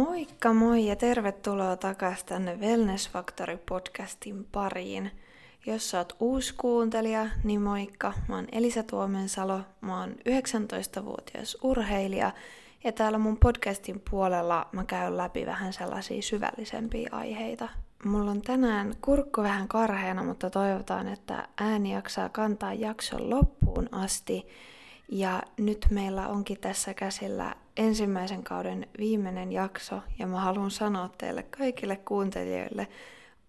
Moikka moi ja tervetuloa takaisin tänne Wellness Factory podcastin pariin. Jos sä oot uusi kuuntelija, niin moikka. Mä oon Elisa Tuomensalo, mä oon 19-vuotias urheilija ja täällä mun podcastin puolella mä käyn läpi vähän sellaisia syvällisempiä aiheita. Mulla on tänään kurkku vähän karheena, mutta toivotaan, että ääni jaksaa kantaa jakson loppuun asti. Ja nyt meillä onkin tässä käsillä ensimmäisen kauden viimeinen jakso, ja mä haluan sanoa teille kaikille kuuntelijoille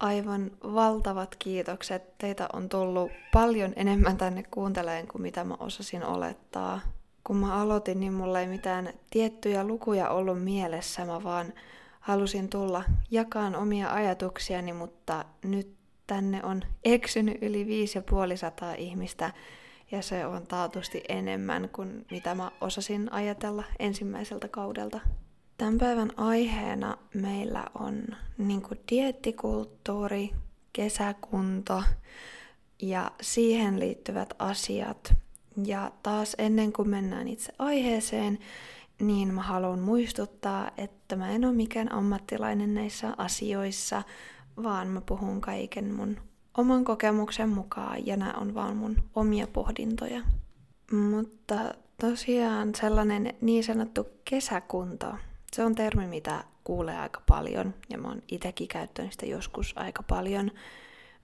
aivan valtavat kiitokset. Teitä on tullut paljon enemmän tänne kuunteleen kuin mitä mä osasin olettaa. Kun mä aloitin, niin mulla ei mitään tiettyjä lukuja ollut mielessä, mä vaan halusin tulla jakaan omia ajatuksiani, mutta nyt tänne on eksynyt yli 5500 ihmistä, ja se on taatusti enemmän kuin mitä mä osasin ajatella ensimmäiseltä kaudelta. Tämän päivän aiheena meillä on niin diettikulttuuri, kesäkunto ja siihen liittyvät asiat. Ja taas ennen kuin mennään itse aiheeseen, niin mä haluan muistuttaa, että mä en ole mikään ammattilainen näissä asioissa, vaan mä puhun kaiken mun oman kokemuksen mukaan ja nämä on vaan mun omia pohdintoja. Mutta tosiaan sellainen niin sanottu kesäkunto, se on termi, mitä kuulee aika paljon ja mä oon itekin käyttänyt sitä joskus aika paljon.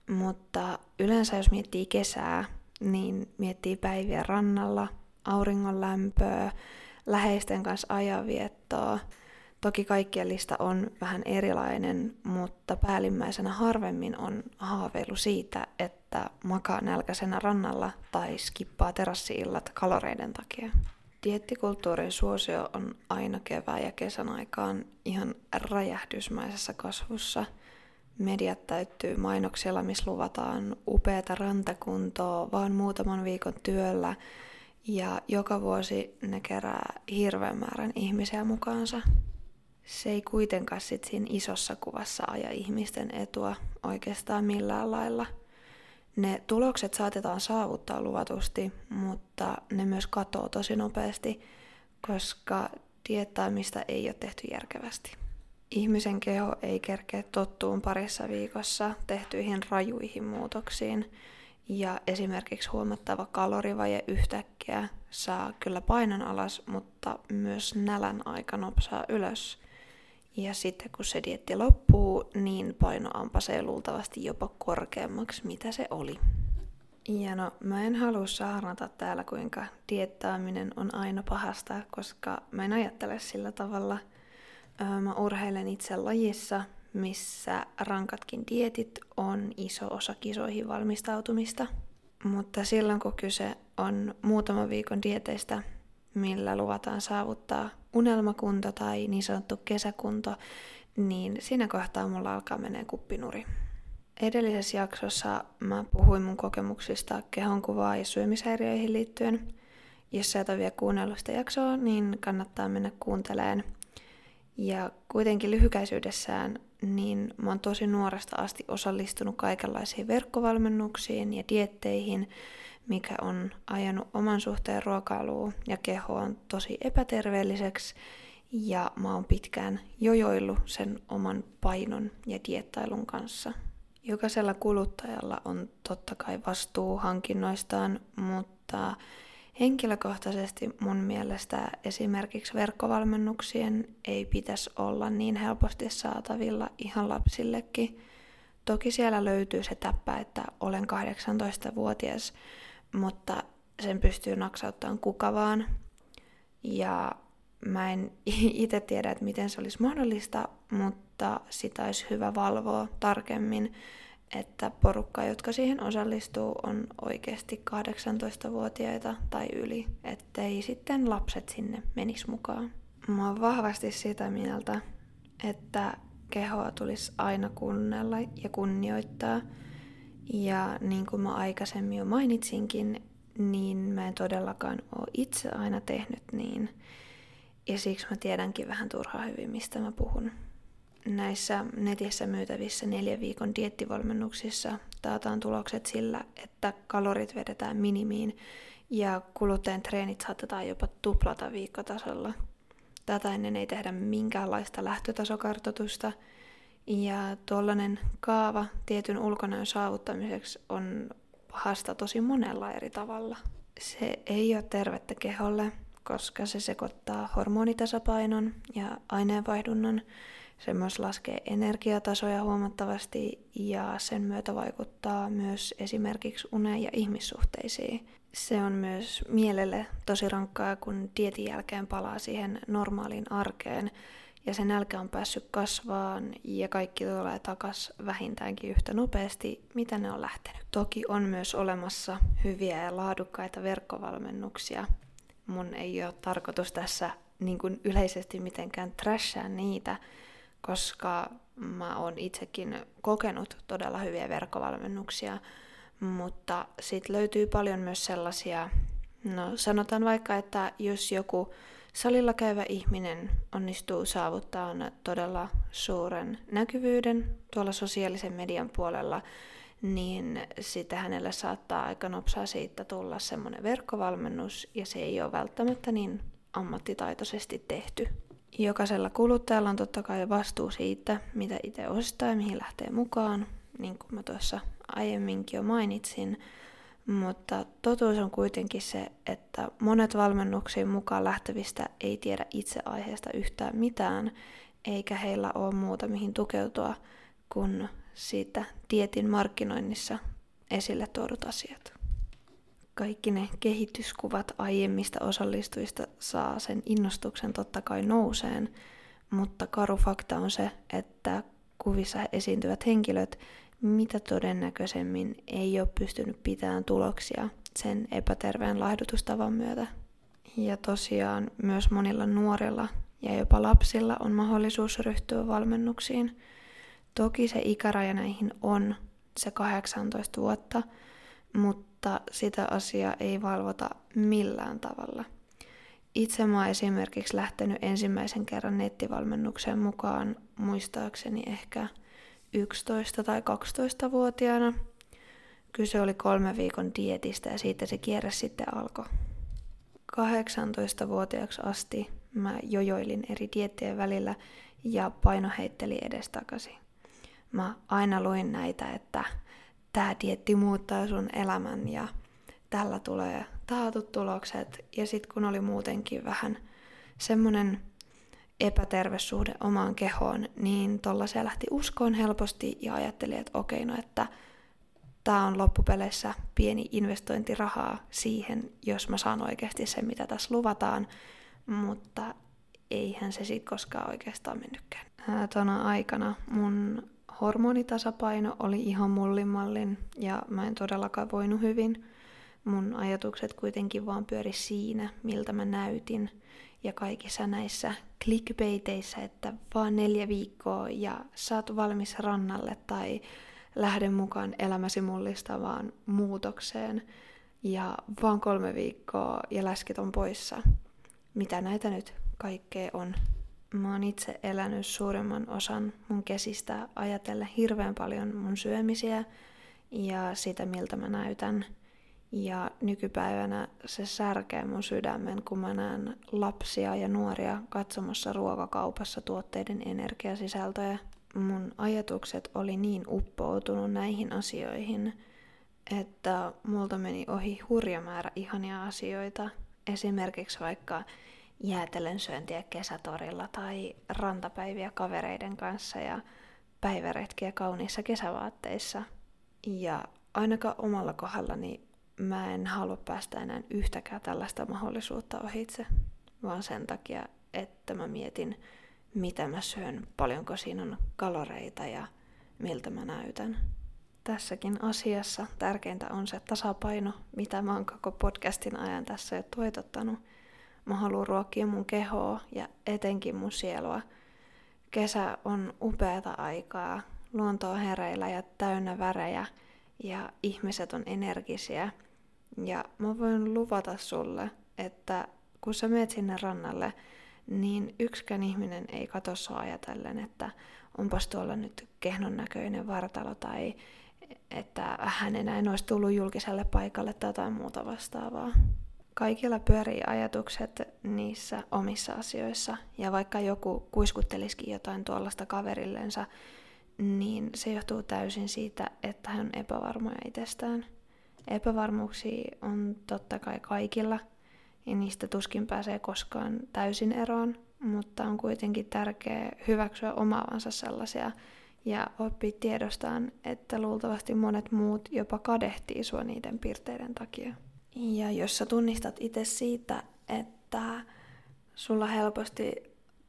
Mutta yleensä jos miettii kesää, niin miettii päiviä rannalla, auringon lämpöä, läheisten kanssa ajanviettoa, Toki kaikkien lista on vähän erilainen, mutta päällimmäisenä harvemmin on haaveilu siitä, että makaa nälkäisenä rannalla tai skippaa terassiillat kaloreiden takia. Diettikulttuurin suosio on aina kevään ja kesän aikaan ihan räjähdysmäisessä kasvussa. Mediat täyttyy mainoksilla, missä luvataan upeata rantakuntoa vaan muutaman viikon työllä, ja joka vuosi ne kerää hirveän määrän ihmisiä mukaansa se ei kuitenkaan sit siinä isossa kuvassa aja ihmisten etua oikeastaan millään lailla. Ne tulokset saatetaan saavuttaa luvatusti, mutta ne myös katoo tosi nopeasti, koska diettaamista ei ole tehty järkevästi. Ihmisen keho ei kerkeä tottuun parissa viikossa tehtyihin rajuihin muutoksiin, ja esimerkiksi huomattava kalorivaje yhtäkkiä saa kyllä painon alas, mutta myös nälän aika nopsaa ylös – ja sitten kun se dietti loppuu, niin paino ampasee luultavasti jopa korkeammaksi, mitä se oli. Ja no, mä en halua saarnata täällä, kuinka diettaaminen on aina pahasta, koska mä en ajattele sillä tavalla. Mä urheilen itse lajissa, missä rankatkin dietit on iso osa kisoihin valmistautumista. Mutta silloin kun kyse on muutaman viikon dieteistä, millä luvataan saavuttaa unelmakunto tai niin sanottu kesäkunto, niin siinä kohtaa mulla alkaa menee kuppinuri. Edellisessä jaksossa mä puhuin mun kokemuksista kehonkuvaa ja syömishäiriöihin liittyen. Jos sä et ole vielä kuunnellut sitä jaksoa, niin kannattaa mennä kuunteleen. Ja kuitenkin lyhykäisyydessään, niin mä oon tosi nuoresta asti osallistunut kaikenlaisiin verkkovalmennuksiin ja dietteihin, mikä on ajanut oman suhteen ruokailuun ja kehoon tosi epäterveelliseksi ja mä oon pitkään jojoillut sen oman painon ja diettailun kanssa. Jokaisella kuluttajalla on totta kai vastuu hankinnoistaan, mutta henkilökohtaisesti mun mielestä esimerkiksi verkkovalmennuksien ei pitäisi olla niin helposti saatavilla ihan lapsillekin. Toki siellä löytyy se täppä, että olen 18-vuotias, mutta sen pystyy naksauttamaan kuka vaan. Ja mä en itse tiedä, että miten se olisi mahdollista, mutta sitä olisi hyvä valvoa tarkemmin, että porukka, jotka siihen osallistuu, on oikeasti 18-vuotiaita tai yli, ettei sitten lapset sinne menisi mukaan. Mä oon vahvasti sitä mieltä, että kehoa tulisi aina kuunnella ja kunnioittaa – ja niin kuin mä aikaisemmin jo mainitsinkin, niin mä en todellakaan ole itse aina tehnyt niin. Ja siksi mä tiedänkin vähän turhaa hyvin, mistä mä puhun. Näissä netissä myytävissä neljän viikon diettivalmennuksissa taataan tulokset sillä, että kalorit vedetään minimiin ja kuluttajan treenit saatetaan jopa tuplata viikkotasolla. Tätä ennen ei tehdä minkäänlaista lähtötasokartoitusta, ja tuollainen kaava tietyn ulkonäön saavuttamiseksi on pahasta tosi monella eri tavalla. Se ei ole tervettä keholle, koska se sekoittaa hormonitasapainon ja aineenvaihdunnan. Se myös laskee energiatasoja huomattavasti ja sen myötä vaikuttaa myös esimerkiksi uneen ja ihmissuhteisiin. Se on myös mielelle tosi rankkaa, kun dietin jälkeen palaa siihen normaaliin arkeen ja sen nälkä on päässyt kasvaan ja kaikki tulee takas vähintäänkin yhtä nopeasti, mitä ne on lähtenyt. Toki on myös olemassa hyviä ja laadukkaita verkkovalmennuksia. Mun ei ole tarkoitus tässä niin kuin yleisesti mitenkään trashaa niitä, koska mä oon itsekin kokenut todella hyviä verkkovalmennuksia, mutta sitten löytyy paljon myös sellaisia, no sanotaan vaikka, että jos joku Salilla käyvä ihminen onnistuu saavuttamaan todella suuren näkyvyyden tuolla sosiaalisen median puolella, niin sitä hänelle saattaa aika nopsaa siitä tulla semmoinen verkkovalmennus, ja se ei ole välttämättä niin ammattitaitoisesti tehty. Jokaisella kuluttajalla on totta kai vastuu siitä, mitä itse ostaa ja mihin lähtee mukaan, niin kuin mä tuossa aiemminkin jo mainitsin, mutta totuus on kuitenkin se, että monet valmennuksiin mukaan lähtevistä ei tiedä itse aiheesta yhtään mitään, eikä heillä ole muuta mihin tukeutua kuin siitä tietin markkinoinnissa esille tuodut asiat. Kaikki ne kehityskuvat aiemmista osallistujista saa sen innostuksen totta kai nouseen, mutta karu fakta on se, että kuvissa esiintyvät henkilöt mitä todennäköisemmin ei ole pystynyt pitämään tuloksia sen epäterveen laihdutustavan myötä. Ja tosiaan myös monilla nuorilla ja jopa lapsilla on mahdollisuus ryhtyä valmennuksiin. Toki se ikäraja näihin on se 18 vuotta, mutta sitä asiaa ei valvota millään tavalla. Itse mä oon esimerkiksi lähtenyt ensimmäisen kerran nettivalmennukseen mukaan muistaakseni ehkä 11- tai 12-vuotiaana. Kyse oli kolme viikon dietistä ja siitä se kierre sitten alkoi. 18-vuotiaaksi asti mä jojoilin eri diettien välillä ja paino heitteli edestakaisin. Mä aina luin näitä, että tämä dietti muuttaa sun elämän ja tällä tulee taatut tulokset. Ja sitten kun oli muutenkin vähän semmonen epäterve suhde omaan kehoon, niin se lähti uskoon helposti ja ajatteli, että okei, no että tämä on loppupeleissä pieni investointi rahaa siihen, jos mä saan oikeasti sen, mitä tässä luvataan, mutta eihän se sitten koskaan oikeastaan mennytkään. Tuona aikana mun hormonitasapaino oli ihan mullimallin ja mä en todellakaan voinut hyvin. Mun ajatukset kuitenkin vaan pyöri siinä, miltä mä näytin ja kaikissa näissä clickbaiteissä, että vaan neljä viikkoa ja saat valmis rannalle tai lähden mukaan elämäsi mullistavaan muutokseen ja vaan kolme viikkoa ja läskit on poissa. Mitä näitä nyt kaikkea on? Mä oon itse elänyt suurimman osan mun kesistä ajatellen hirveän paljon mun syömisiä ja sitä, miltä mä näytän – ja nykypäivänä se särkee mun sydämen, kun mä näen lapsia ja nuoria katsomassa ruokakaupassa tuotteiden energiasisältöjä. Mun ajatukset oli niin uppoutunut näihin asioihin, että multa meni ohi hurja määrä ihania asioita. Esimerkiksi vaikka jäätelen syöntiä kesätorilla tai rantapäiviä kavereiden kanssa ja päiväretkiä kauniissa kesävaatteissa. Ja ainakaan omalla kohdallani mä en halua päästä enää yhtäkään tällaista mahdollisuutta ohitse, vaan sen takia, että mä mietin, mitä mä syön, paljonko siinä on kaloreita ja miltä mä näytän. Tässäkin asiassa tärkeintä on se tasapaino, mitä mä oon koko podcastin ajan tässä jo toitottanut. Mä haluan ruokkia mun kehoa ja etenkin mun sielua. Kesä on upeata aikaa, luonto on hereillä ja täynnä värejä ja ihmiset on energisiä – ja mä voin luvata sulle, että kun sä meet sinne rannalle, niin yksikään ihminen ei katso sua ajatellen, että onpas tuolla nyt kehnon näköinen vartalo tai että hän enää olisi tullut julkiselle paikalle tai jotain muuta vastaavaa. Kaikilla pyörii ajatukset niissä omissa asioissa, ja vaikka joku kuiskuttelisikin jotain tuollaista kaverillensa, niin se johtuu täysin siitä, että hän on epävarmoja itsestään. Epävarmuuksia on totta kai kaikilla, ja niistä tuskin pääsee koskaan täysin eroon, mutta on kuitenkin tärkeää hyväksyä omaavansa sellaisia ja oppia tiedostaan, että luultavasti monet muut jopa kadehtii sua niiden piirteiden takia. Ja jos sä tunnistat itse siitä, että sulla helposti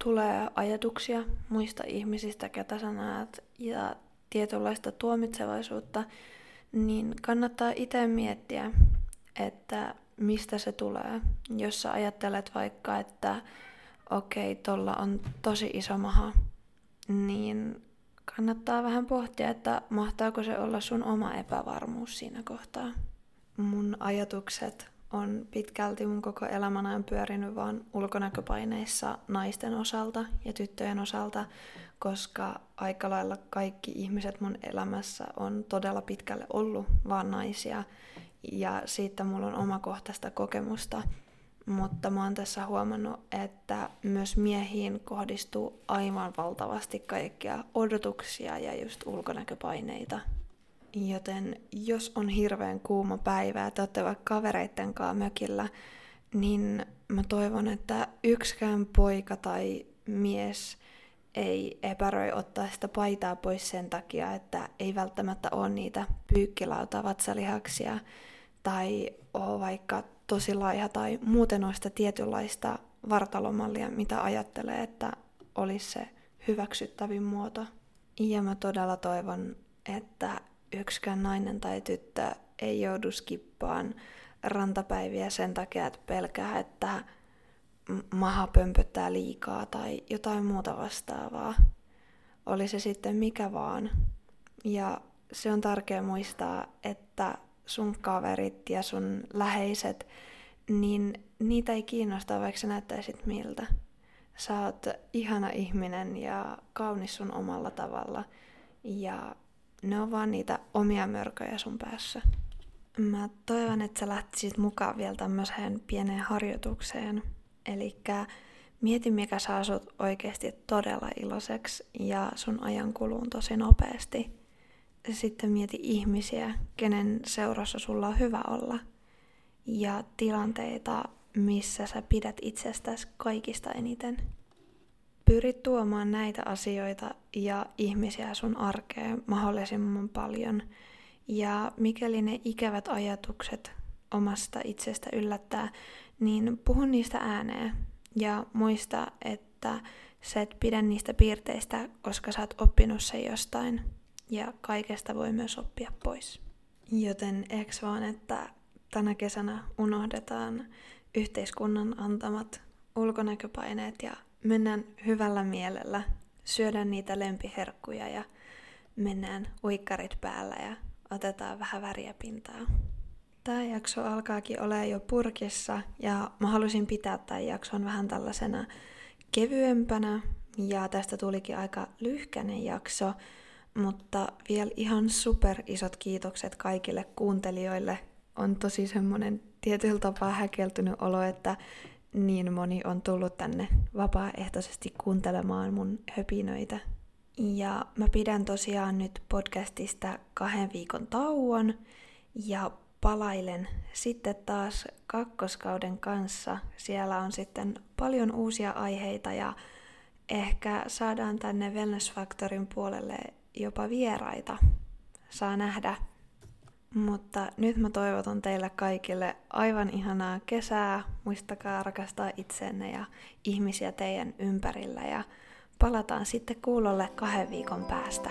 tulee ajatuksia muista ihmisistä, ketä sä näet, ja tietynlaista tuomitsevaisuutta, niin kannattaa itse miettiä, että mistä se tulee. Jos sä ajattelet vaikka, että okei, okay, tuolla on tosi iso maha, niin kannattaa vähän pohtia, että mahtaako se olla sun oma epävarmuus siinä kohtaa. Mun ajatukset on pitkälti mun koko elämän ajan pyörinyt vaan ulkonäköpaineissa naisten osalta ja tyttöjen osalta, koska aika lailla kaikki ihmiset mun elämässä on todella pitkälle ollut vaan naisia ja siitä mulla on omakohtaista kokemusta. Mutta mä oon tässä huomannut, että myös miehiin kohdistuu aivan valtavasti kaikkia odotuksia ja just ulkonäköpaineita. Joten jos on hirveän kuuma päivä ja te olette vaikka kavereitten kanssa mökillä, niin mä toivon, että yksikään poika tai mies ei epäröi ottaa sitä paitaa pois sen takia, että ei välttämättä ole niitä pyykkilauta vatsalihaksia tai ole vaikka tosi laiha tai muuten sitä tietynlaista vartalomallia, mitä ajattelee, että olisi se hyväksyttävin muoto. Ja mä todella toivon, että yksikään nainen tai tyttö ei joudu skippaan rantapäiviä sen takia, että pelkää, että maha pömpöttää liikaa tai jotain muuta vastaavaa. Oli se sitten mikä vaan. Ja se on tärkeää muistaa, että sun kaverit ja sun läheiset, niin niitä ei kiinnosta, vaikka sä näyttäisit miltä. Sä oot ihana ihminen ja kaunis sun omalla tavalla. Ja ne on vaan niitä omia mörköjä sun päässä. Mä toivon, että sä lähtisit mukaan vielä tämmöiseen pieneen harjoitukseen. Eli mieti, mikä saa sut oikeasti todella iloiseksi ja sun ajan kuluun tosi nopeasti. Sitten mieti ihmisiä, kenen seurassa sulla on hyvä olla. Ja tilanteita, missä sä pidät itsestäsi kaikista eniten. Pyrit tuomaan näitä asioita ja ihmisiä sun arkeen mahdollisimman paljon. Ja mikäli ne ikävät ajatukset omasta itsestä yllättää, niin puhu niistä ääneen. Ja muista, että sä et pidä niistä piirteistä, koska sä oot oppinut sen jostain. Ja kaikesta voi myös oppia pois. Joten eks vaan, että tänä kesänä unohdetaan yhteiskunnan antamat ulkonäköpaineet ja mennään hyvällä mielellä, syödään niitä lempiherkkuja ja mennään uikkarit päällä ja otetaan vähän väriä pintaa. Tämä jakso alkaakin olla jo purkissa ja mä halusin pitää tämän jakson vähän tällaisena kevyempänä ja tästä tulikin aika lyhkäinen jakso, mutta vielä ihan super isot kiitokset kaikille kuuntelijoille. On tosi semmonen tietyllä tapaa häkeltynyt olo, että niin moni on tullut tänne vapaaehtoisesti kuuntelemaan mun höpinöitä. Ja mä pidän tosiaan nyt podcastista kahden viikon tauon ja palailen sitten taas kakkoskauden kanssa. Siellä on sitten paljon uusia aiheita ja ehkä saadaan tänne Wellness Factorin puolelle jopa vieraita. Saa nähdä. Mutta nyt mä toivotan teille kaikille aivan ihanaa kesää. Muistakaa rakastaa itseenne ja ihmisiä teidän ympärillä ja palataan sitten kuulolle kahden viikon päästä.